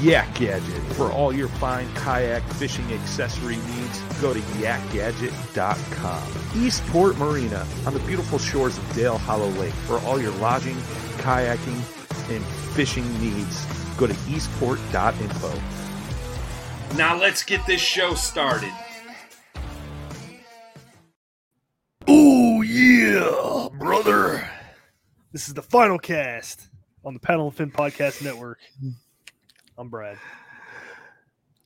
Yak Gadget. For all your fine kayak fishing accessory needs, go to yakgadget.com. Eastport Marina on the beautiful shores of Dale Hollow Lake. For all your lodging, kayaking, and fishing needs, go to eastport.info. Now let's get this show started. Oh yeah, brother. This is the final cast on the Paddle and Fin Podcast Network. I'm Brad.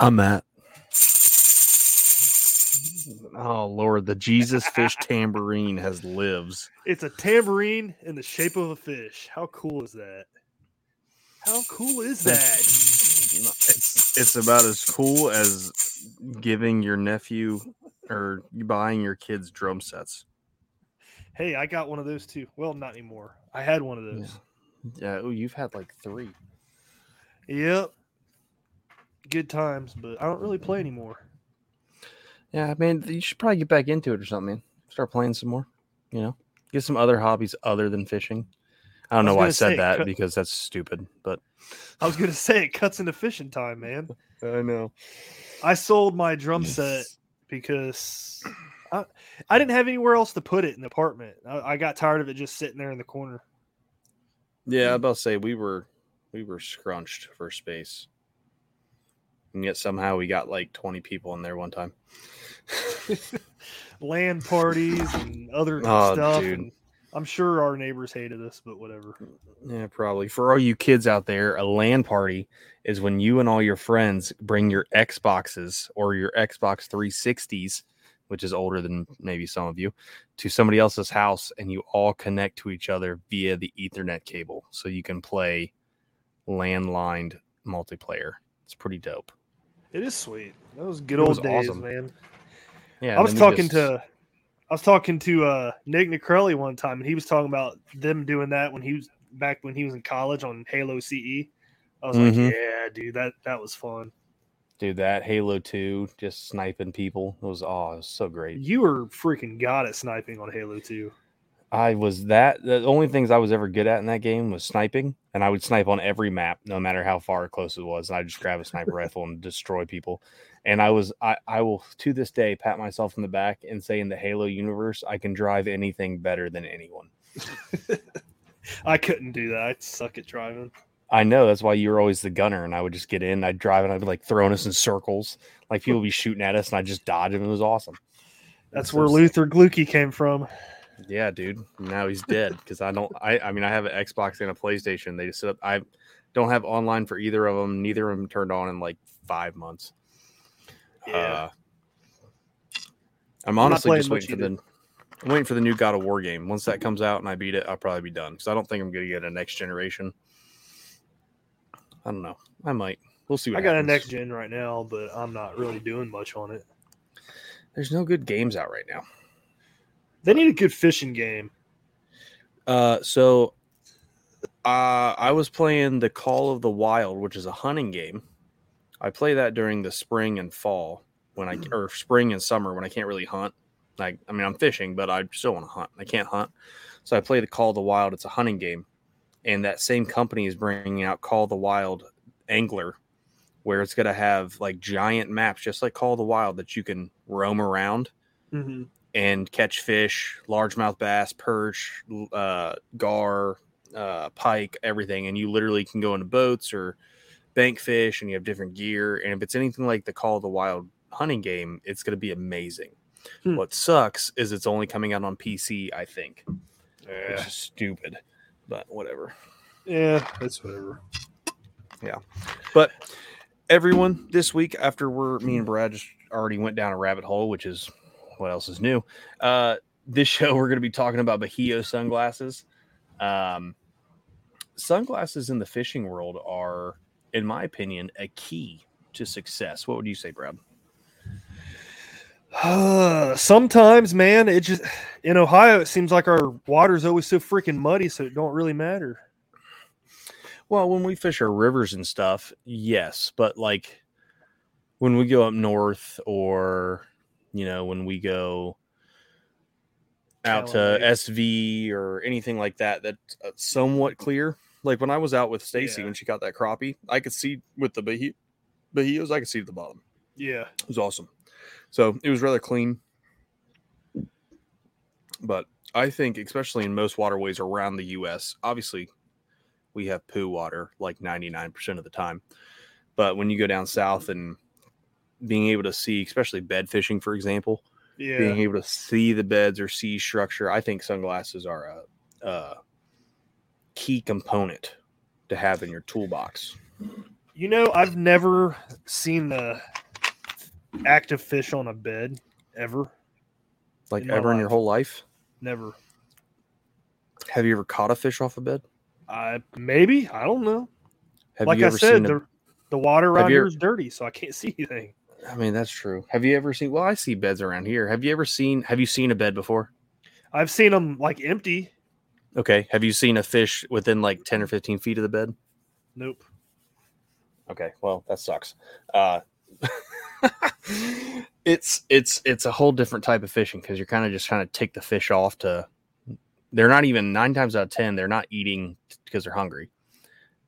I'm Matt. Oh Lord, the Jesus fish tambourine has lives. It's a tambourine in the shape of a fish. How cool is that? How cool is that? It's it's about as cool as giving your nephew or buying your kids drum sets. Hey, I got one of those too. Well, not anymore. I had one of those. Yeah, oh, you've had like three. Yep. Good times, but I don't really play anymore. Yeah, man, you should probably get back into it or something, man. Start playing some more. You know, get some other hobbies other than fishing. I don't I know why I said that cut- because that's stupid, but I was gonna say it cuts into fishing time, man. I know. I sold my drum set because I, I didn't have anywhere else to put it in the apartment. I, I got tired of it just sitting there in the corner. Yeah, I was about to say we were we were scrunched for space. And yet somehow we got like 20 people in there one time. Land parties and other Oh, stuff. and I'm sure our neighbors hated us, but whatever. Yeah, probably. For all you kids out there, a land party is when you and all your friends bring your Xboxes or your Xbox 360s, which is older than maybe some of you, to somebody else's house and you all connect to each other via the Ethernet cable so you can play landlined multiplayer. It's pretty dope. It is sweet. That was good It was old days, awesome. man. Yeah, I was talking just- to I was talking to uh Nick Nicrelli one time and he was talking about them doing that when he was back when he was in college on Halo CE. I was Mhm. like, Yeah, dude, that that was fun. Dude, that Halo 2, just sniping people. It was oh, it was so great. You were freaking god at sniping on Halo 2. I was that the only things I was ever good at in that game was sniping, and I would snipe on every map, no matter how far or close it was. And I just grab a sniper rifle and destroy people. And I was I, I will to this day pat myself in the back and say in the Halo universe I can drive anything better than anyone. I couldn't do that. I suck at driving. I know that's why you were always the gunner, and I would just get in, I'd drive, and I'd be like throwing us in circles, like people would be shooting at us, and I just dodge them. It was awesome. That's So where sick. Luther Glucky came from. Yeah, dude. Now he's dead because I don't. I I mean, I have an Xbox and a PlayStation. They just set up. I don't have online for either of them. Neither of them turned on in like five months. Yeah. Uh, I'm honestly just waiting for the I'm waiting for the new God of War game. Once that comes out and I beat it, I'll probably be done because I don't think I'm going to get a next generation. I don't know. I might. We'll see. What I got happens. a next gen right now, but I'm not really doing much on it. There's no good games out right now. They need a good fishing game. Uh, so uh, I was playing the Call of the Wild, which is a hunting game. I play that during the spring and fall when I or spring and summer when I can't really hunt. Like I mean, I'm fishing, but I still want to hunt. I can't hunt, so I play the Call of the Wild. It's a hunting game, and that same company is bringing out Call of the Wild Angler, where it's going to have like giant maps, just like Call of the Wild, that you can roam around Mm-hmm. And catch fish, largemouth bass, perch, uh, gar, uh, pike, everything. And you literally can go into boats or bank fish, and you have different gear. And if it's anything like the Call of the Wild hunting game, it's going to be amazing. Hmm. What sucks is it's only coming out on PC, I think, which is stupid, but whatever. yeah, that's whatever. Yeah. But everyone, this week after we're me and Brad just already went down a rabbit hole, which is what else is new. Uh, this show we're going to be talking about Bajio sunglasses. Um, sunglasses in the fishing world are, in my opinion, a key to success. What would you say, Brad? Sometimes, man, it just in Ohio it seems like our water's always so freaking muddy, so it don't really matter. Well, when we fish our rivers and stuff, yes, but like when we go up north or you know, when we go out to SV or anything like that that's uh, somewhat clear. Like when I was out with Stacy Yeah. when she got that crappie, I could see with the Bahi- Bajios, I could see the bottom. Yeah, It was awesome. So it was rather clean. But I think, especially in most waterways around the US, obviously we have poo water like 99% of the time. But when you go down south and being able to see, especially bed fishing, for example, yeah. being able to see the beds or see structure, I think sunglasses are a, a key component to have in your toolbox. You know, I've never seen the active fish on a bed ever. Like In ever in your whole life. Never. Have you ever caught a fish off a bed? I maybe I don't know. Have like you I ever said, seen a, the the water around here is dirty, so I can't see anything. I mean, that's true. Have you ever seen? Well, I see beds around here. Have you ever seen? Have you seen a bed before? I've seen them like empty. Okay. Have you seen a fish within like ten or fifteen feet of the bed? Nope. Okay. Well, that sucks. Uh, it's it's it's a whole different type of fishing because you're kind of just trying to take the fish off to. They're not even nine times out of ten. They're not eating because they're hungry.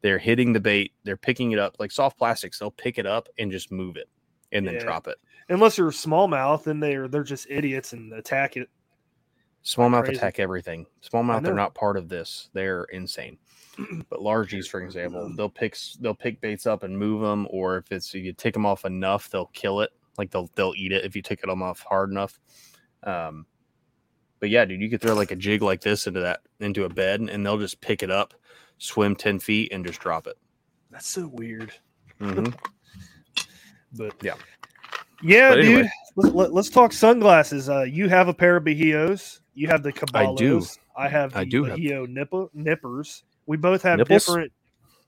They're hitting the bait. They're picking it up like soft plastics. They'll pick it up and just move it and then Yeah. drop it. Unless you're smallmouth, then they're they're just idiots and attack it. Smallmouth crazy. attack everything. Smallmouth they're not part of this. They're insane. But largies, for example, they'll pick they'll pick baits up and move them, or if it's you take them off enough, they'll kill it. Like they'll they'll eat it if you take it off hard enough. Um, but yeah, dude, you could throw like a jig like this into that into a bed, and they'll just pick it up, swim ten feet, and just drop it. That's so weird. Mhm. But Yeah. yeah, But dude. anyway. Let, let, us talk sunglasses. Uh, you have a pair of Bajios. You have the Caballos. I do. I have the I do have- Bajio nipper, nippers. We both have Nipples? different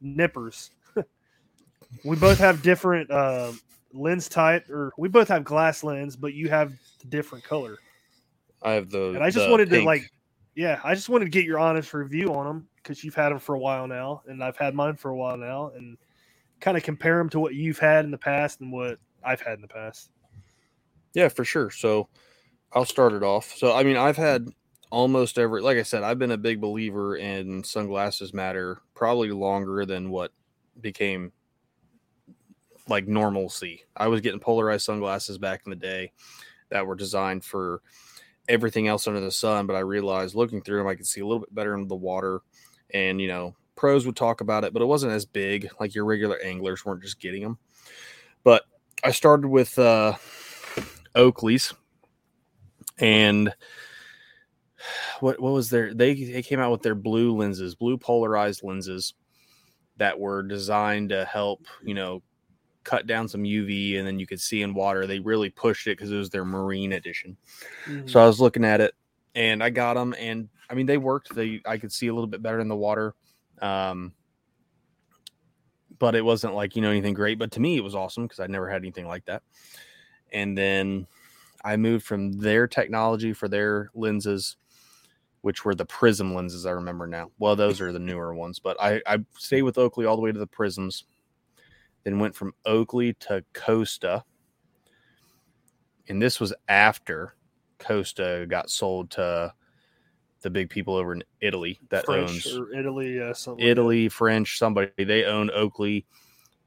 nippers. we both have different uh, lens type, or we both have glass lens, but you have the different color. I have the. And I just wanted to like, yeah, I just wanted to get your honest review on them because you've had them for a while now, and I've had mine for a while now, and kind of compare them to what you've had in the past and what I've had in the past. Yeah, for sure. So I'll start it off. So I mean, I've had almost every like I said, I've been a big believer in sunglasses matter probably longer than what became like normalcy. I was getting polarized sunglasses back in the day that were designed for everything else under the sun, but I realized looking through them I could see a little bit better in the water and you know, pros would talk about it, but it wasn't as big like your regular anglers weren't just getting them. But I started with uh Oakley's, and what what was their? They they came out with their blue lenses, blue polarized lenses that were designed to help you know cut down some UV, and then you could see in water. They really pushed it because it was their marine edition. Mm-hmm. So I was looking at it, and I got them, and I mean they worked. They I could see a little bit better in the water, um, but it wasn't like you know anything great. But to me, it was awesome because I never had anything like that. And then I moved from their technology for their lenses, which were the Prism lenses. I remember now. Well, those are the newer ones, but I I stayed with Oakley all the way to the Prisms. Then went from Oakley to Costa, and this was after Costa got sold to the big people over in Italy that French owns or Italy, uh, something. like French, somebody. They own Oakley,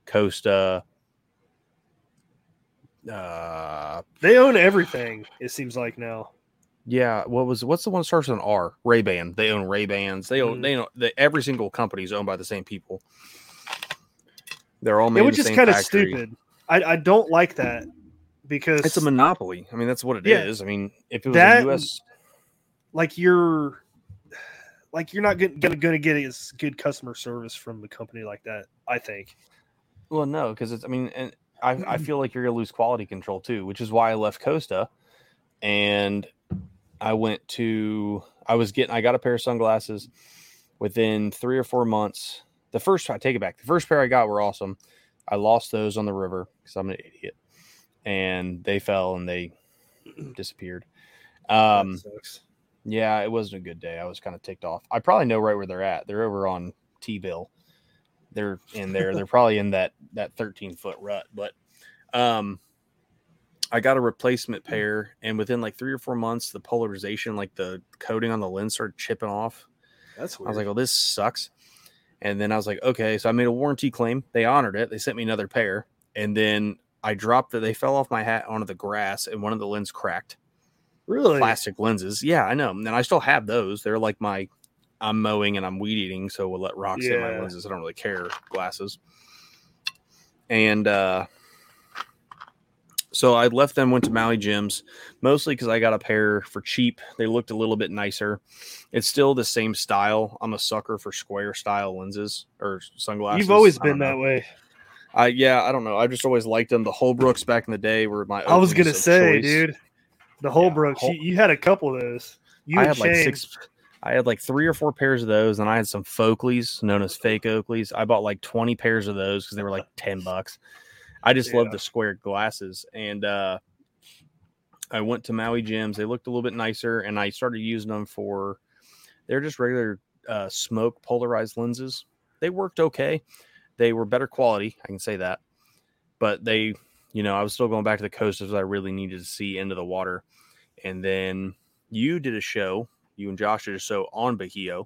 Costa. Uh, They own everything. It seems like now. yeah. What was what's the one that starts with an R? Ray Ban. They own Ray Bans. They own Mm. they know they, every single company is owned by the same people. They're all made. Was just kind of stupid. I, I don't like that because It's a monopoly. I mean, that's what it is. Yeah. I mean, if it was That- a U.S. like you're like you're not gonna, gonna get as good customer service from a company like that. I think. Well, no, because it's. I mean, and I, I feel like you're gonna lose quality control too, which is why I left Costa, and I went to. I was getting. I got a pair of sunglasses within three or four months. The first, I take it back. The first pair I got were awesome. I lost those on the river because I'm an idiot, and they fell and they disappeared. That Um, sucks. Yeah, it wasn't a good day. I was kind of ticked off. I probably know right where they're at. They're over on T-Bill. They're in there. They're probably in that that 13 foot rut. But um I got a replacement pair, and within like three or four months, the polarization, like the coating on the lens, started chipping off. That's weird. I was like, "Oh, this sucks." And then I was like, "Okay." So I made a warranty claim. They honored it. They sent me another pair, and then I dropped it. They fell off my hat onto the grass, and one of the lens cracked really plastic lenses. Yeah, I know. And I still have those. They're like my I'm mowing and I'm weed eating, so we'll let rocks in my lenses. I don't really care glasses. And uh so I left them, went to Maui Jims, mostly because I got a pair for cheap. They looked a little bit nicer. It's still the same style. I'm a sucker for square style lenses or sunglasses. You've always been know. that way. I yeah, I don't know. I just always liked them. The Holbrooks back in the day were my. I was gonna say, choice. dude, the Holbrooks. Hol- you, you had a couple of those. You I had like six. I had like three or four pairs of those, and I had some Folkleys, known as fake Oakleys. I bought like twenty pairs of those because they were like ten bucks. I just love the square glasses, and uh, I went to Maui Jims. They looked a little bit nicer, and I started using them for. They're just regular uh, smoke polarized lenses. They worked okay. They were better quality. I can say that, but they, you know, I was still going back to the Costas I really needed to see into the water, and then you did a show. You and Josh did a show on Bajio.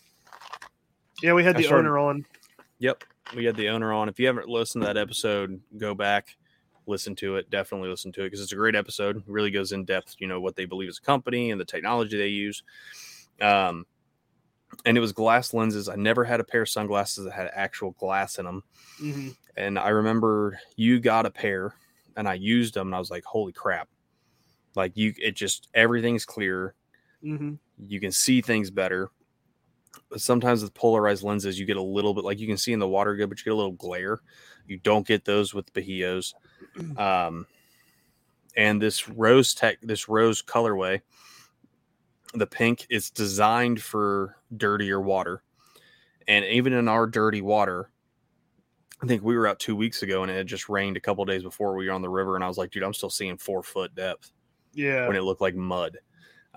Yeah, we had the started- owner on. Yep, we had the owner on. If you haven't listened to that episode, go back, listen to it. Definitely listen to it because it's a great episode. It really goes in depth. You know what they believe as a company and the technology they use. Um, and it was glass lenses. I never had a pair of sunglasses that had actual glass in them. hmm And I remember you got a pair, and I used them, and I was like, "Holy crap!" Like you, it just everything's clear. hmm you can see things better. Sometimes with polarized lenses, you get a little bit like you can see in the water good, but you get a little glare. You don't get those with Bajios. Um, and this rose tech, this rose colorway, the pink, it's designed for dirtier water. And even in our dirty water, I think we were out two weeks ago and it had just rained a couple days before we were on the river. And I was like, dude, I'm still seeing four foot depth Yeah, when it looked like mud.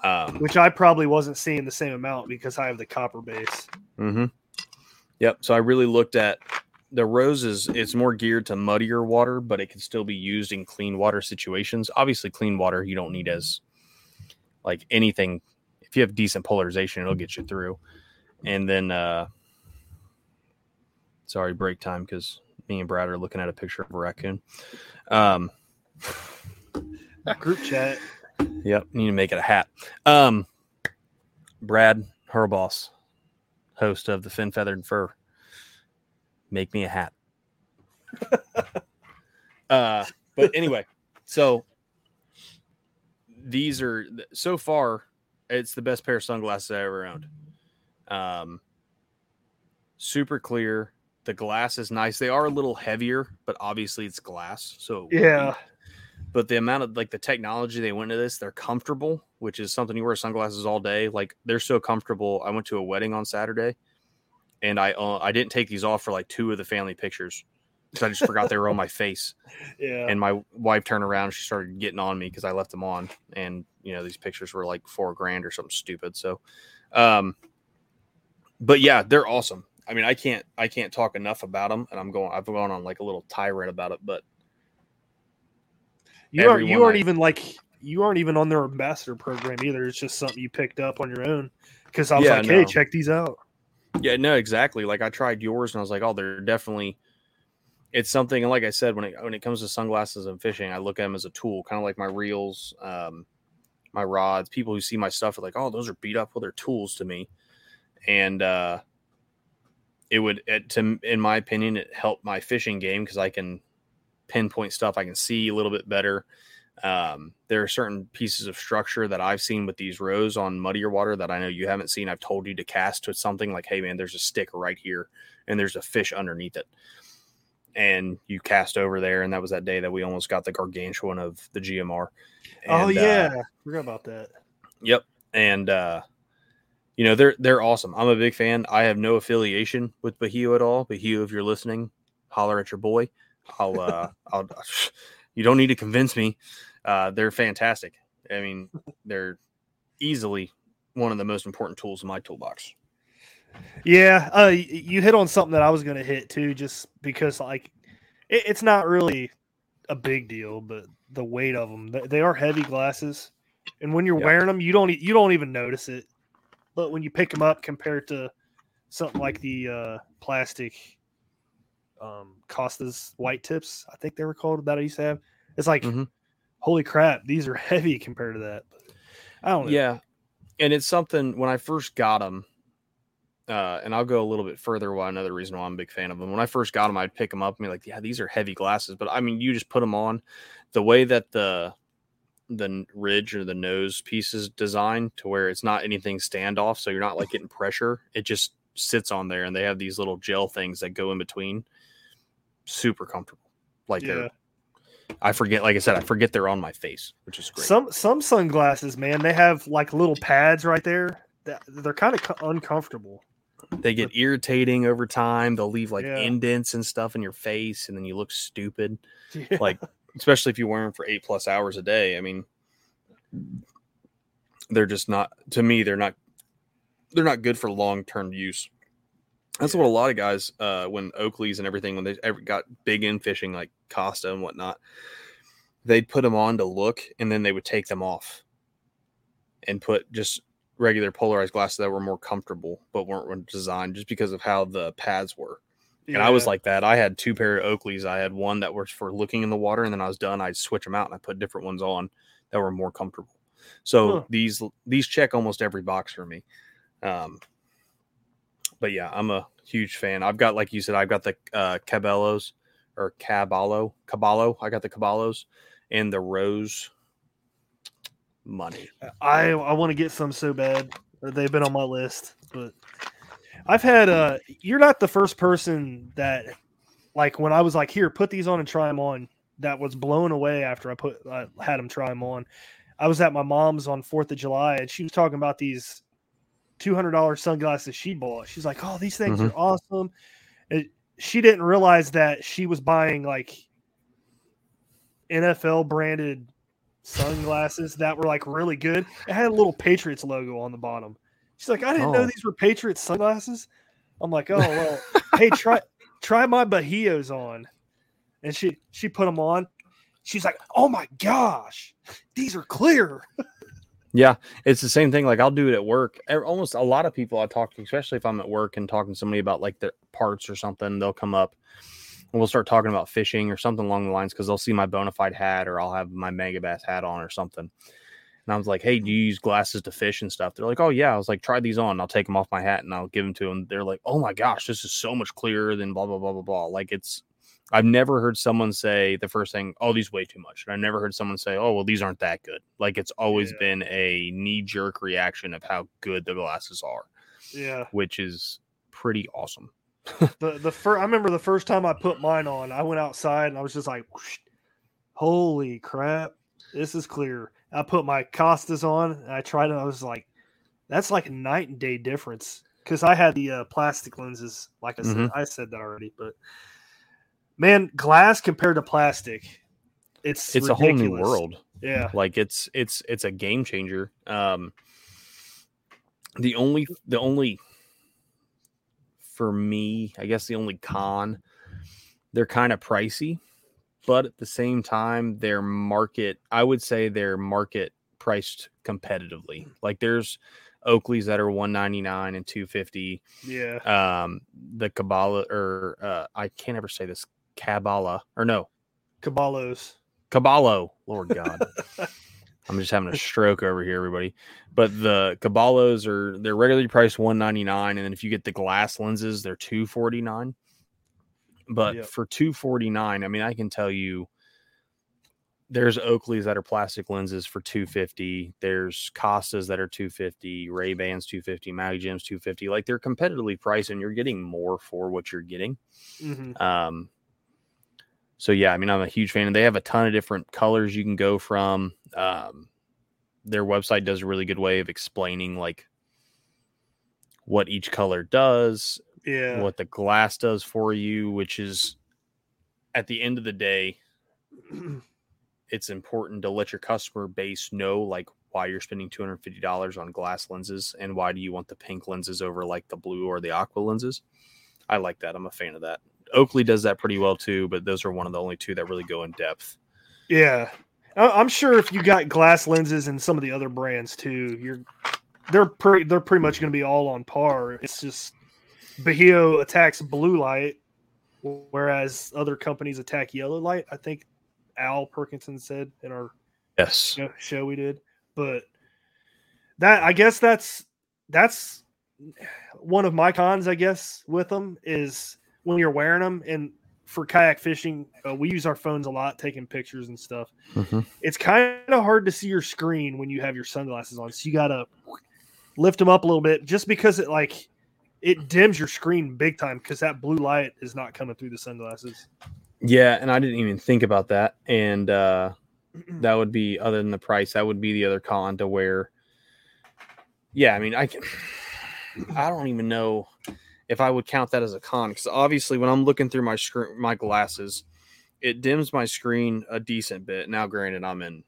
Um, which I probably wasn't seeing the same amount because I have the copper base. Mm-hmm. Yep. So I really looked at the roses. It's more geared to muddier water, but it can still be used in clean water situations. Obviously, clean water you don't need as like anything. If you have decent polarization, it'll get you through. And then, uh sorry, break time because me and Brad are looking at a picture of a raccoon. Um, Group chat. Yep, need to make it a hat. Um, Brad Herboss, host of the Fin Feathered Fur, make me a hat. uh, but anyway, so these are so far, it's the best pair of sunglasses I ever owned. Um, super clear. The glass is nice. They are a little heavier, but obviously it's glass, so Yeah. But the amount of like the technology they went into this, they're comfortable, which is something you wear sunglasses all day. Like they're so comfortable. I went to a wedding on Saturday, and I uh, I didn't take these off for like two of the family pictures because I just forgot they were on my face. Yeah. And my wife turned around, she started getting on me because I left them on, and you know these pictures were like four grand or something stupid. So, um, but yeah, they're awesome. I mean, I can't I can't talk enough about them, and I'm going I've gone on like a little tirade about it, but you aren't you aren't I- even like you aren't even on their ambassador program either. It's just something you picked up on your own. Because I was Yeah, like, hey, no. check these out. Yeah, no, exactly. Like I tried yours and I was like, oh, they're definitely it's something and like I said, when it when it comes to sunglasses and fishing, I look at them as a tool, kind of like my reels, um, my rods. People who see my stuff are like, oh, those are beat up. Well, they're tools to me. And uh it would it, to in my opinion, it helped my fishing game because I can pinpoint stuff, I can see a little bit better. Um, there are certain pieces of structure that I've seen with these rows on muddier water that I know you haven't seen. I've told you to cast to something like, hey man, there's a stick right here and there's a fish underneath it. And you cast over there, and that was that day that we almost got the gargantuan of the GMR. oh And, uh, yeah, forgot about that. Yep. And uh you know, they're they're awesome. I'm a big fan. I have no affiliation with Bajio at all. Bajio, if you're listening, holler at your boy. I'll uh I'll you don't need to convince me. Uh they're fantastic. I mean, they're easily one of the most important tools in my toolbox. Yeah, uh, you hit on something that I was going to hit too, just because like it, it's not really a big deal, but the weight of them, they, are heavy glasses, and when you're Yeah. wearing them, you don't you don't even notice it, but when you pick them up compared to something like the uh, plastic um, Costas white tips, I think they were called that I used to have. It's like, Mhm. holy crap, these are heavy compared to that. But I don't know. Yeah. And it's something when I first got them, uh, and I'll go a little bit further. Why another reason why I'm a big fan of them. When I first got them, I'd pick them up and be like, "Yeah, these are heavy glasses." But I mean, you just put them on. The way that the the ridge or the nose piece is designed to where it's not anything standoff, so you're not like getting pressure. It just sits on there, and they have these little gel things that go in between. Super comfortable. Like Yeah. they're. I forget, like I said, I forget they're on my face, which is great. Some some sunglasses, man, they have like little pads right there. That they're kind of co- uncomfortable. they get irritating over time. They'll leave like Yeah. indents and stuff in your face, and then you look stupid. Yeah. Like, especially if you wear them for eight plus hours a day. I mean, they're just not. To me, they're not. They're not good for long term use. That's what a lot of guys, uh, when Oakleys and everything, when they ever got big in fishing, like Costa and whatnot, they'd put them on to look, and then they would take them off and put just regular polarized glasses that were more comfortable but weren't designed just because of how the pads were. And I was like that. I had two pair of Oakleys. I had one that was for looking in the water, and then I was done. I'd switch them out and I put different ones on that were more comfortable. So Huh. these these check almost every box for me. Um, but yeah, I'm a huge fan. I've got like you said, I've got the uh, Caballos or Caballo, Caballo. I got the Caballos and the Rose money. I I want to get some so bad. They've been on my list, but I've had uh you're not the first person that like when I was like here put these on and try them on that was blown away after I put I had them try them on. I was at my mom's on 4th of July and she was talking about these $200 sunglasses she bought. She's like, "Oh, these things Mhm. are awesome." And she didn't realize that she was buying like NFL branded sunglasses that were like really good. It had a little Patriots logo on the bottom. She's like, I didn't know Oh. these were Patriots sunglasses. I'm like, oh well, hey, try try my Bajios on. And she she put them on. She's like, oh my gosh, these are clear. Yeah, it's the same thing. Like I'll do it at work. Almost a lot of people I talk to, especially if I'm at work and talking to somebody about like their parts or something, they'll come up and we'll start talking about fishing or something along the lines because they'll see my Bonafide hat or I'll have my Megabass hat on or something. And I was like, "Hey, do you use glasses to fish and stuff?" They're like, "Oh yeah." I was like, "Try these on. I'll take them off my hat and I'll give them to them." They're like, "Oh my gosh, this is so much clearer than blah blah blah blah blah." Like it's, I've never heard someone say the first thing, "Oh, these way too much." And I never heard someone say, "Oh, well, these aren't that good." Like it's always Yeah. been a knee jerk reaction of how good the glasses are, Yeah. which is pretty awesome. The the first I remember the first time I put mine on, I went outside and I was just like, "Whoosh, "Holy crap, this is clear." I put my Costas on and I tried it. I was like, "That's like a night and day difference." Because I had the uh, plastic lenses, like I said, Mhm. I said that already. But man, glass compared to plastic, it's It's a whole new world. Yeah, like it's it's it's a game changer. Um the only the only for me i guess the only con they're kind of pricey but at the same time they're market i would say they're market priced competitively. Like there's oakleys that are 199 and 250 yeah. um the kabbalah or uh i can't ever say this kabbalah or no Caballos. Caballo, Lord God. I'm just having a stroke over here, everybody. But the Caballos are they're regularly priced 199 and then if you get the glass lenses, they're 249. But Yep. for 249, I mean, I can tell you there's Oakleys that are plastic lenses for 250. There's Costas that are 250, Ray Bans 250, Mag Gems 250. Like they're competitively priced and you're getting more for what you're getting. hmm Um, so yeah, I mean, I'm a huge fan, and they have a ton of different colors you can go from. Um, their website does a really good way of explaining like what each color does, Yeah. what the glass does for you, which is at the end of the day, it's important to let your customer base know like why you're spending $250 on glass lenses and why do you want the pink lenses over like the blue or the aqua lenses. I like that. I'm a fan of that. Oakley does that pretty well too, but those are one of the only two that really go in depth. Yeah, I'm sure if you got glass lenses and some of the other brands too, you're they're pretty they're pretty much going to be all on par. It's just Bajio attacks blue light, whereas other companies attack yellow light. I think Al Perkinson said in our Yes. show we did, but that I guess that's that's one of my cons. I guess with them is when you're wearing them and for kayak fishing, uh, we use our phones a lot, taking pictures and stuff. Mhm. It's kind of hard to see your screen when you have your sunglasses on, so you gotta lift them up a little bit, just because it like it dims your screen big time because that blue light is not coming through the sunglasses. Yeah, and I didn't even think about that. And uh that would be other than the price, that would be the other con to where yeah, I mean I can I don't even know if I would count that as a con because obviously when I'm looking through my screen my glasses, it dims my screen a decent bit. Now, granted, I'm in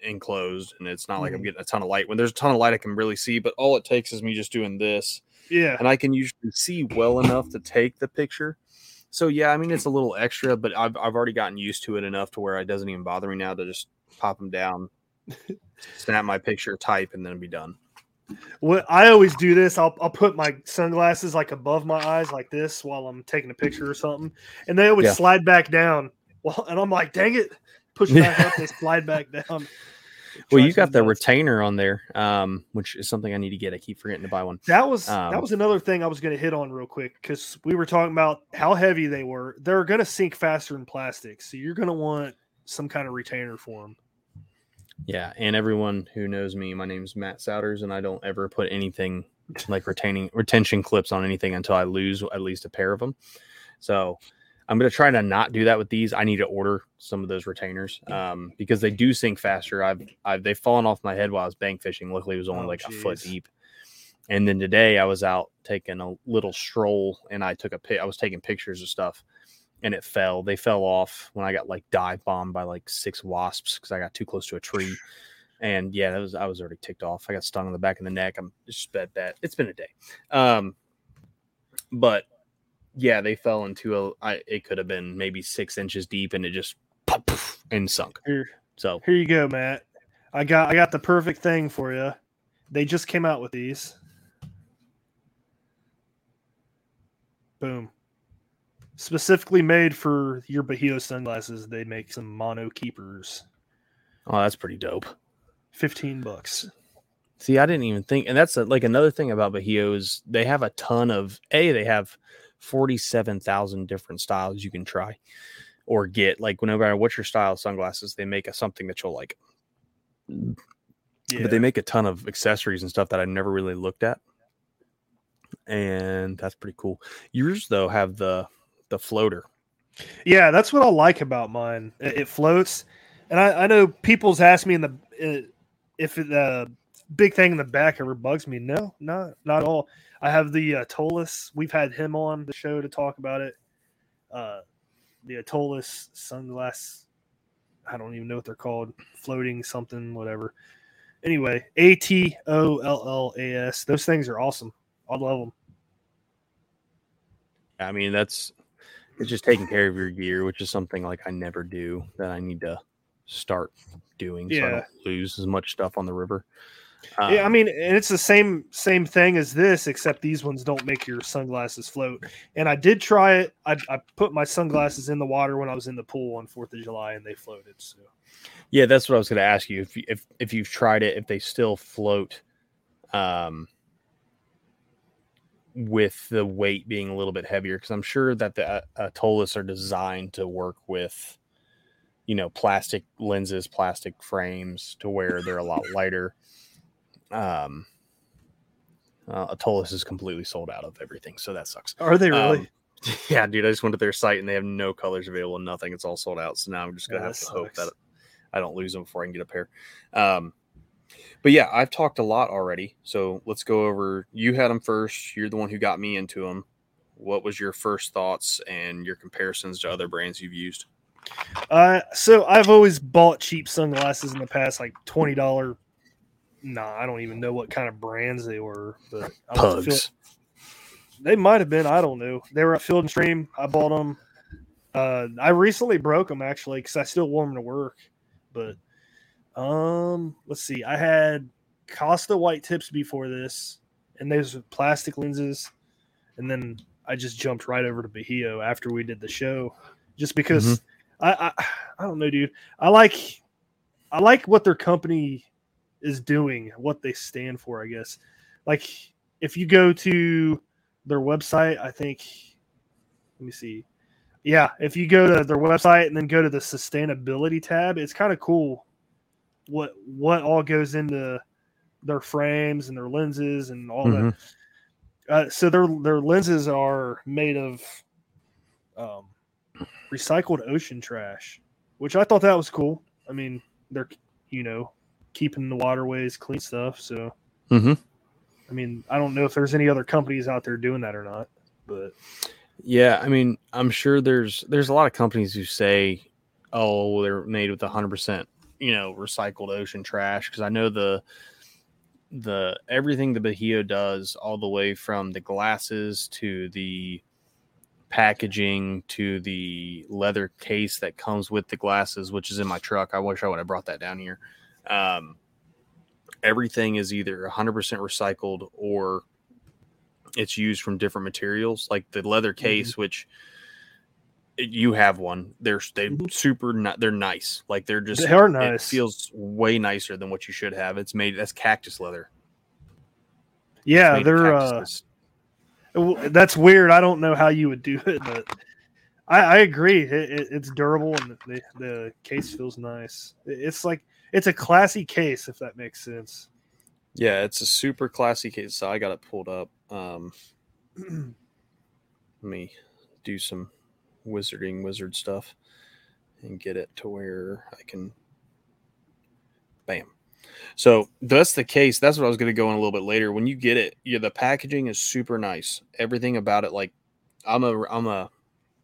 enclosed and it's not like I'm Mhm. getting a ton of light. When there's a ton of light, I can really see, but all it takes is me just doing this Yeah, and I can usually see well enough to take the picture. So yeah, I mean it's a little extra, but I've I've already gotten used to it enough to where it doesn't even bother me now to just pop them down, snap my picture, type, and then be done. What I always do this, I'll I'll put my sunglasses like above my eyes like this while I'm taking a picture or something, and they always Yeah. slide back down. Well, and I'm like, dang it, push back up, they slide back down. Well, you got the nuts. retainer on there, um, which is something I need to get. I keep forgetting to buy one. That was um, that was another thing I was going to hit on real quick because we were talking about how heavy they were. They're going to sink faster in plastic, so you're going to want some kind of retainer for them. Yeah, and everyone who knows me, my name's Matt Sowders, and I don't ever put anything like retaining retention clips on anything until I lose at least a pair of them. So I'm gonna try to not do that with these. I need to order some of those retainers um, because they do sink faster. I've, I've they've fallen off my head while I was bank fishing. Luckily, it was only Oh, like a foot deep. And then today I was out taking a little stroll, and I took a pic. I was taking pictures of stuff, and it fell. They fell off when I got like dive bombed by like six wasps because I got too close to a tree. And yeah, that was I was already ticked off. I got stung in the back of the neck. I'm just bad that it's been a day. Um, but yeah, they fell into a. I, it could have been maybe six inches deep, and it just pop, poof, and sunk. Here, So here you go, Matt. I got I got the perfect thing for you. They just came out with these. Boom. Specifically made for your Bajio sunglasses, they make some mono keepers. oh, that's pretty dope. 15 bucks. See, I didn't even think, and that's a, like another thing about Bajio is they have a ton of a. They have forty-seven thousand different styles you can try or get. Like, no matter what your style of sunglasses, they make a something that you'll like. Yeah. But they make a ton of accessories and stuff that I never really looked at, and that's pretty cool. Yours though have the the floater. Yeah, that's what I like about mine. It, it floats, and I, I know people's asked me in the uh, if the big thing in the back ever bugs me. No, not not at all. I have the uh, Tolus. We've had him on the show to talk about it. Uh, the Atollas sunglass. I don't even know what they're called. Floating something, whatever. Anyway, A T O L L A S. Those things are awesome. I love them. I mean, that's it's just taking care of your gear, which is something like I never do that I need to start doing so I Yeah. don't lose as much stuff on the river. yeah, I Um, mean, and it's the same same thing as this, except these ones don't make your sunglasses float. And I did try it. I, I put my sunglasses in the water when I was in the pool on Fourth of July, and they floated. So yeah, that's what I was going to ask you if you, if if you've tried it, if they still float, um, with the weight being a little bit heavier, because I'm sure that the uh, Atollas are designed to work with, you know, plastic lenses, plastic frames, to where they're a lot lighter. Um, uh, Atollas is completely sold out of everything, so that sucks. are they really? Um, yeah, dude, I just went to their site and they have no colors available, nothing. It's all sold out. So now I'm just gonna have to hope that I don't lose them before I can get a pair. Um, but yeah, I've talked a lot already. So let's go over. You had them first. You're the one who got me into them. What was your first thoughts and your comparisons to other brands you've used? Uh, so I've always bought cheap sunglasses in the past, like twenty dollar. Nah, I don't even know what kind of brands they were, but I went to they might have been. I don't know. They were at Field and Stream. I bought them. Uh, I recently broke them actually because I still wore them to work. But um, let's see. I had Costa white tips before this, and those plastic lenses, and then I just jumped right over to Bajio after we did the show, just because I, I I don't know, dude. I like I like what their company is doing, what they stand for. I guess like if you go to their website, I think. Let me see. Yeah, if you go to their website and then go to the sustainability tab, it's kind of cool. What what all goes into their frames and their lenses and all that. Uh, so their their lenses are made of um, recycled ocean trash, which I thought that was cool. I mean, they're you know keeping the waterways clean stuff. So Mm-hmm. I mean, I don't know if there's any other companies out there doing that or not, but Yeah, I mean, I'm sure there's there's a lot of companies who say, "Oh, they're made with 100 percent, you know, recycled ocean trash." Because I know the the everything the Bajio does, all the way from the glasses to the packaging to the leather case that comes with the glasses, which is in my truck. I wish I would have brought that down here. Um, everything is either 100% recycled or it's used from different materials like the leather case which it- you have one they're they Mhm. super ni- they're nice like they're just They are it nice. feels way nicer than what you should have it's made that's cactus leather yeah, they're uh, that's weird. I don't know how you would do it, but I, I agree. It, it, it's durable and the, the case feels nice. It's like it's a classy case, if that makes sense. yeah it's a super classy case so i got it pulled up um let me do some wizarding wizard stuff and get it to where I can bam. So that's the case. That's what I was going to go in a little bit later. When you get it, yeah, the packaging is super nice. Everything about it, like I'm a I'm a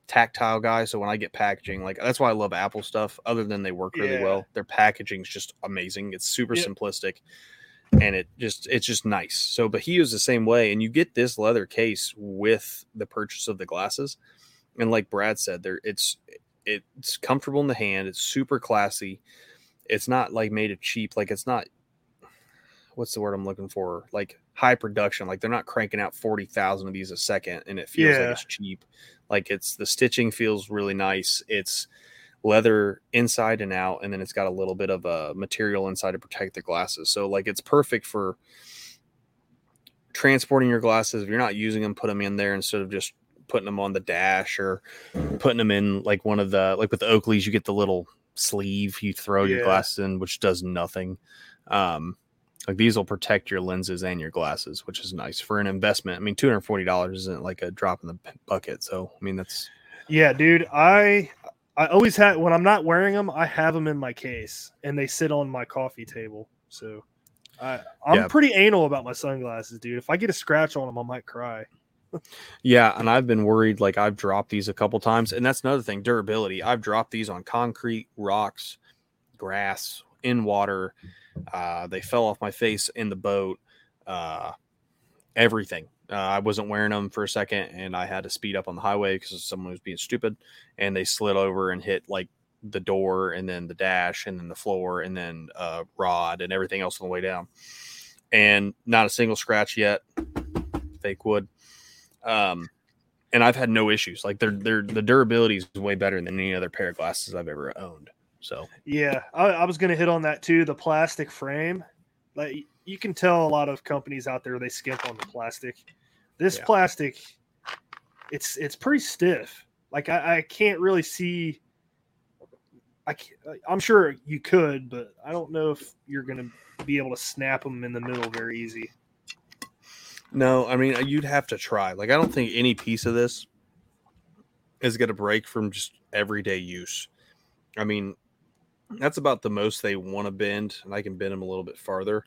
tactile guy, so when I get packaging, like that's why I love Apple stuff. Other than they work really Yeah. well, their packaging is just amazing. It's super Yep. simplistic, and it just it's just nice. So, but he is the same way, and you get this leather case with the purchase of the glasses, and like Brad said, there it's it's comfortable in the hand. It's super classy. It's not like made of cheap. Like it's not. What's the word I'm looking for? Like high production. Like they're not cranking out forty thousand of these a second, and it feels Yeah. like it's cheap. Like it's the stitching feels really nice. It's leather inside and out, and then it's got a little bit of a material inside to protect the glasses. So like it's perfect for transporting your glasses. If you're not using them, put them in there instead of just putting them on the dash or putting them in like one of the like with the Oakleys, you get the little sleeve you throw your glasses in, which does nothing. Um, like these will protect your lenses and your glasses, which is nice for an investment. I mean, two hundred forty dollars isn't like a drop in the bucket. So I mean, that's Yeah, dude. I I always have when I'm not wearing them, I have them in my case and they sit on my coffee table. So I I'm Yeah. pretty anal about my sunglasses, dude. If I get a scratch on them, I might cry. Yeah, and I've been worried. Like I've dropped these a couple times, and that's another thing: durability. I've dropped these on concrete, rocks, grass, in water. Uh, they fell off my face in the boat. Uh, everything. Uh, I wasn't wearing them for a second, and I had to speed up on the highway because someone was being stupid, and they slid over and hit like the door, and then the dash, and then the floor, and then uh, rod, and everything else on the way down. And not a single scratch yet. Fake wood um and i've had no issues like they're they're the durability is way better than any other pair of glasses i've ever owned so Yeah, I, I was gonna hit on that too. The plastic frame, like you can tell a lot of companies out there they skimp on the plastic. This Yeah. plastic, it's it's pretty stiff. Like I, I can't really see. I can't, I'm sure you could, but I don't know if you're gonna be able to snap them in the middle very easy. No i mean you'd have to try. Like i don't think any piece of this is going to break from just everyday use. I mean that's about the most they want to bend and i can bend them a little bit farther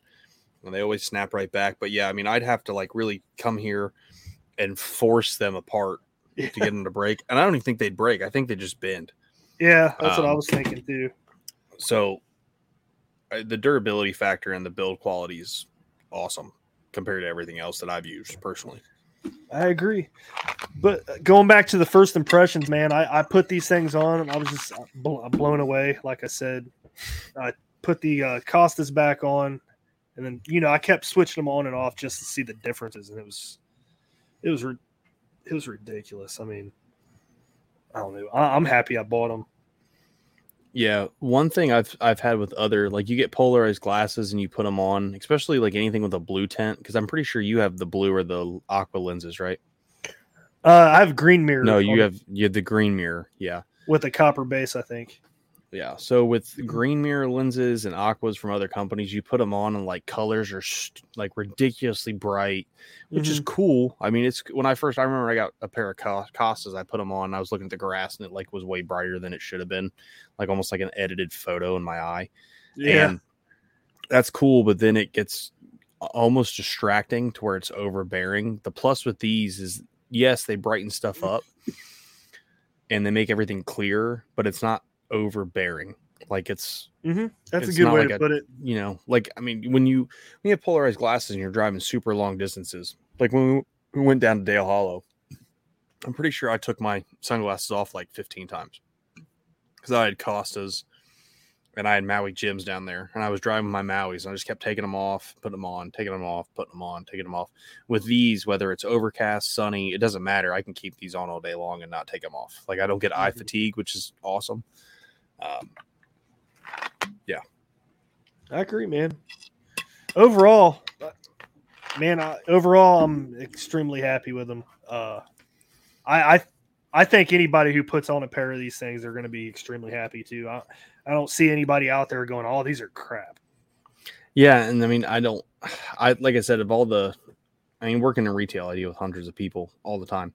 and they always snap right back. But yeah i mean i'd have to like really come here and force them apart Yeah, to get them to break and i don't even think they'd break. I think they just bend. Yeah that's what I Um, was thinking too. so uh, the durability factor and the build quality is awesome compared to everything else that I've used personally. I agree. But uh, going back to the first impressions, man, I, I put these things on and I was just uh, bl- blown away. Like I said, I put the uh, Costas back on, and then you know I kept switching them on and off just to see the differences, and it was, it was, it was ridiculous. I mean, I don't know. I, I'm happy I bought them. Yeah, one thing I've I've had with other like you get polarized glasses and you put them on, especially like anything with a blue tint because I'm pretty sure you have the blue or the aqua lenses, right? Uh, I have green mirror. No, you have you have the green mirror. Yeah. with a copper base, I think. Yeah. So with green mirror lenses and aquas from other companies, you put them on and like colors are st- like ridiculously bright, which is mm-hmm. cool. I mean, it's when I first I remember I got a pair of Cos- Costas. I put them on. I was looking at the grass and it like was way brighter than it should have been, like almost like an edited photo in my eye. Yeah, And that's cool, but then it gets almost distracting to where it's overbearing. The plus with these is yes, they brighten stuff up and they make everything clear, but it's not overbearing. Like it's hmm that's a good way like to a- put it. you know, like I mean, when you when you have polarized glasses and you're driving super long distances, like when we, we went down to Dale Hollow, I'm pretty sure I took my sunglasses off like 15 times because I had Costas and I had Maui Jims down there, and I was driving my Maui's, and I just kept taking them off, putting them on, taking them off, putting them on, taking them off. With these, whether it's overcast, sunny, it doesn't matter. I can keep these on all day long and not take them off. Like I don't get eye Mhm. fatigue, which is awesome. Um, yeah, I agree, man. Overall, man, I, overall, I'm extremely happy with them. Uh, I, I, I think anybody who puts on a pair of these things are going to be extremely happy too. I, I don't see anybody out there going, "Oh, these are crap." Yeah, and I mean, I don't, I like I said, of all the, I mean, working in retail, I deal with hundreds of people all the time,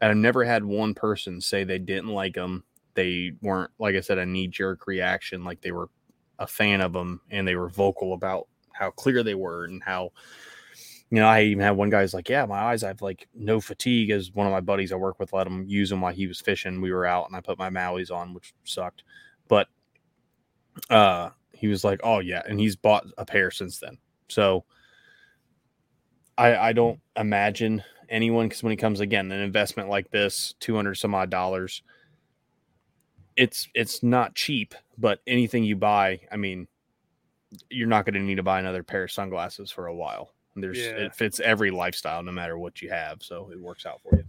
and I've never had one person say they didn't like them. They weren't, like I said, a knee jerk reaction, like they were a fan of them, and they were vocal about how clear they were and how, you know, I even had one guy's like, yeah, my eyes, I have like no fatigue. As one of my buddies I work with let him use them while he was fishing. We were out, and I put my Maui's on, which sucked, but uh he was like oh yeah and he's bought a pair since then so i i don't imagine anyone because when it comes again an investment like this 200 some odd dollars it's it's not cheap but anything you buy i mean you're not going to need to buy another pair of sunglasses for a while there's Yeah. it fits every lifestyle no matter what you have so it works out for you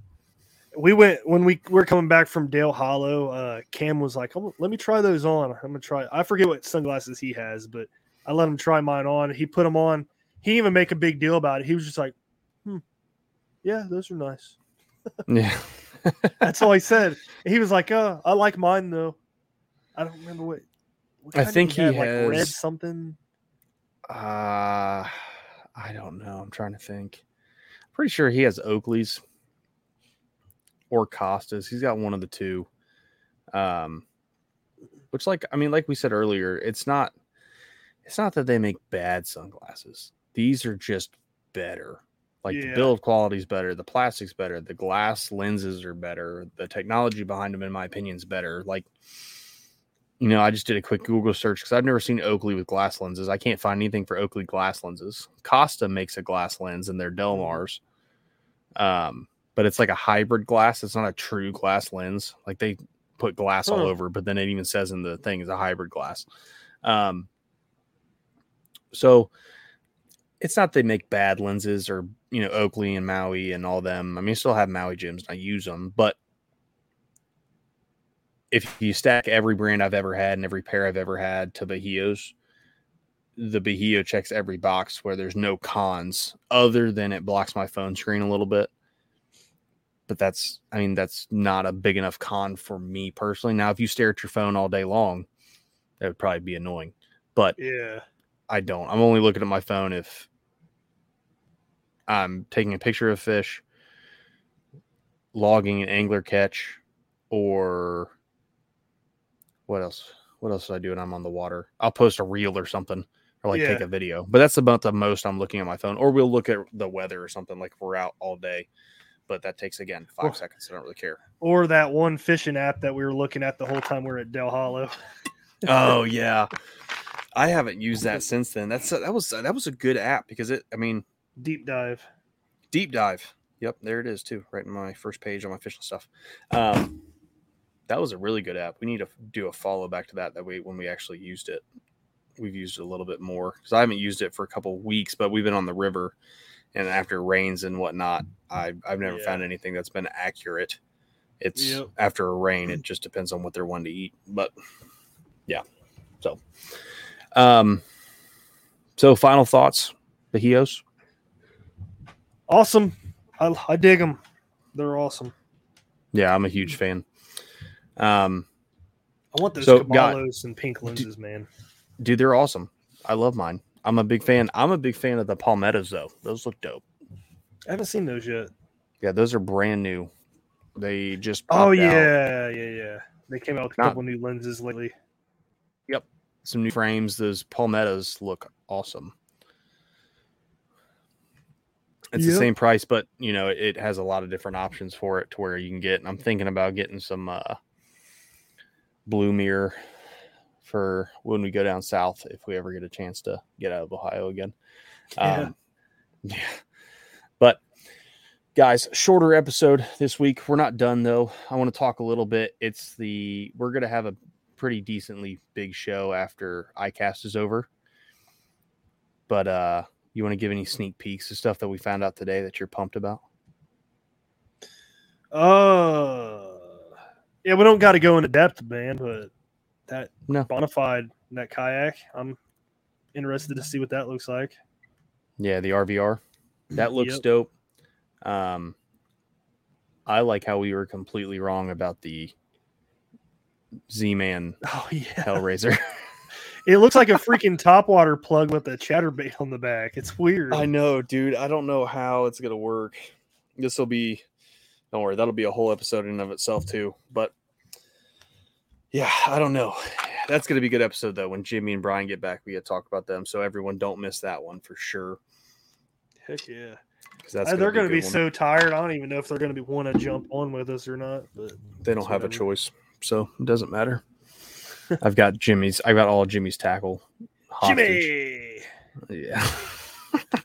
we went when we were coming back from Dale Hollow. Uh, Cam was like, "Oh, "Let me try those on. I'm gonna try." I forget what sunglasses he has, but I let him try mine on. He put them on. He didn't even make a big deal about it. He was just like, "Hmm, yeah, those are nice." Yeah. That's all he said. He was like, "Uh, I like mine though." I don't remember what. what I think he had, like red has- something. Uh I don't know. I'm trying to think. Pretty sure he has Oakley's or Costas. He's got one of the two. Um which like I mean like we said earlier, it's not it's not that they make bad sunglasses. These are just better. Like the build quality is better, the plastic's better, the glass lenses are better, the technology behind them, in my opinion, is better. Like, you know, I just did a quick Google search because I've never seen Oakley with glass lenses. I can't find anything for Oakley glass lenses. Costa makes a glass lens in their Delmars, um, but it's like a hybrid glass. It's not a true glass lens. Like they put glass all over, but then it even says in the thing is a hybrid glass. Um, so it's not they make bad lenses or you know Oakley and Maui and all them. I mean, I still have Maui Jims and I use them, but if you stack every brand I've ever had and every pair I've ever had to Bajios, the Bajio checks every box where there's no cons other than it blocks my phone screen a little bit. But that's, I mean, that's not a big enough con for me personally. Now, if you stare at your phone all day long, that would probably be annoying. But Yeah. I don't. I'm only looking at my phone if I'm taking a picture of fish, logging an angler catch, or what else? What else did I do when I'm on the water? I'll post a reel or something, or like take a video. But that's about the most I'm looking at my phone. Or we'll look at the weather or something like we're out all day. But that takes again five seconds. I don't really care. Or that one fishing app that we were looking at the whole time we were at Dale Hollow. Oh yeah, I haven't used that since then. That's that was that was a good app because it. I mean, Deep dive. deep dive. Yep, there it is too, right in my first page on my fishing stuff. Um, that was a really good app. We need to do a follow back to that. That way, when we actually used it, we've used it a little bit more because I haven't used it for a couple weeks, but we've been on the river, and after rains and whatnot, I I've never Yeah. found anything that's been accurate. It's Yep. after a rain, it just depends on what they're wanting to eat, but yeah. So, um, so final thoughts, the Hios. Awesome. I, I dig them. They're awesome. Yeah, I'm a huge fan. Um, I want those So, God- and pink lenses, man. dude, they're awesome. I love mine. I'm a big fan. I'm a big fan of the palmettos though. Those look dope. I haven't seen those yet. Yeah, those are brand new. They just Oh popped out. yeah, yeah, yeah. They came out with a Not- couple new lenses lately. Yep, some new frames. Those palmettos look awesome. It's the same price, but you know it, it has a lot of different options for it to where you can get. And I'm thinking about getting some uh, blue mirror for when we go down south if we ever get a chance to get out of Ohio again. Yeah. Um, yeah. But guys, shorter episode this week. We're not done though. I want to talk a little bit. It's the we're gonna have a pretty decently big show after iCast is over. But uh you want to give any sneak peeks of stuff that we found out today that you're pumped about? Uh yeah, we don't got to go into depth, man, but that No. bonafide that kayak, I'm interested to see what that looks like. Yeah, the RVR. That looks Yep. dope. Um I like how we were completely wrong about the Z-Man Oh yeah, HellRaizer. it looks like a freaking topwater plug with a chatterbait on the back. It's weird. I know, dude. I don't know how it's gonna work. This will be don't worry, that'll be a whole episode in and of itself too. But yeah, I don't know. That's gonna be a good episode though. When Jimmy and Brian get back, we get to talk about them. So everyone don't miss that one for sure. Heck yeah. Uh, they're going to be so tired. I don't even know if they're going to be want to jump on with us or not. But they don't have a choice, so it doesn't matter. I've got Jimmy's. I got all of Jimmy's tackle. hostage. Jimmy, Yeah.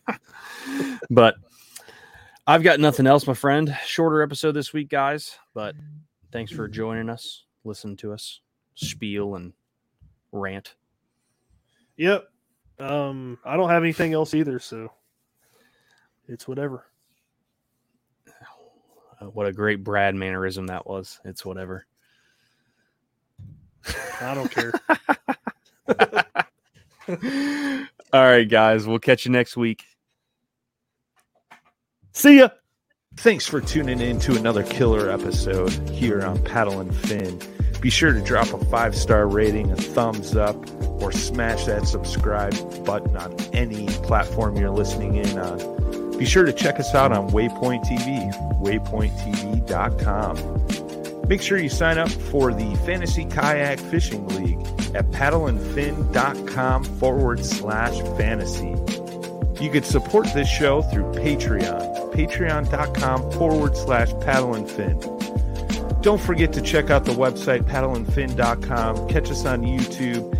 but I've got nothing else, my friend. Shorter episode this week, guys. But thanks for joining us, listen to us spiel and rant. yep. Um, I don't have anything else either, so it's whatever. what a great Brad mannerism that was. It's whatever. I don't care. All right, guys. We'll catch you next week. See ya. Thanks for tuning in to another killer episode here on Paddle and Fin. Be sure to drop a five star rating, a thumbs up, or smash that subscribe button on any platform you're listening in on. Be sure to check us out on Waypoint TV, waypointtv.com. Make sure you sign up for the Fantasy Kayak Fishing League at paddleandfin.com forward slash fantasy. You could support this show through Patreon, patreon.com forward slash paddleandfin. Don't forget to check out the website paddleandfin.com. Catch us on YouTube.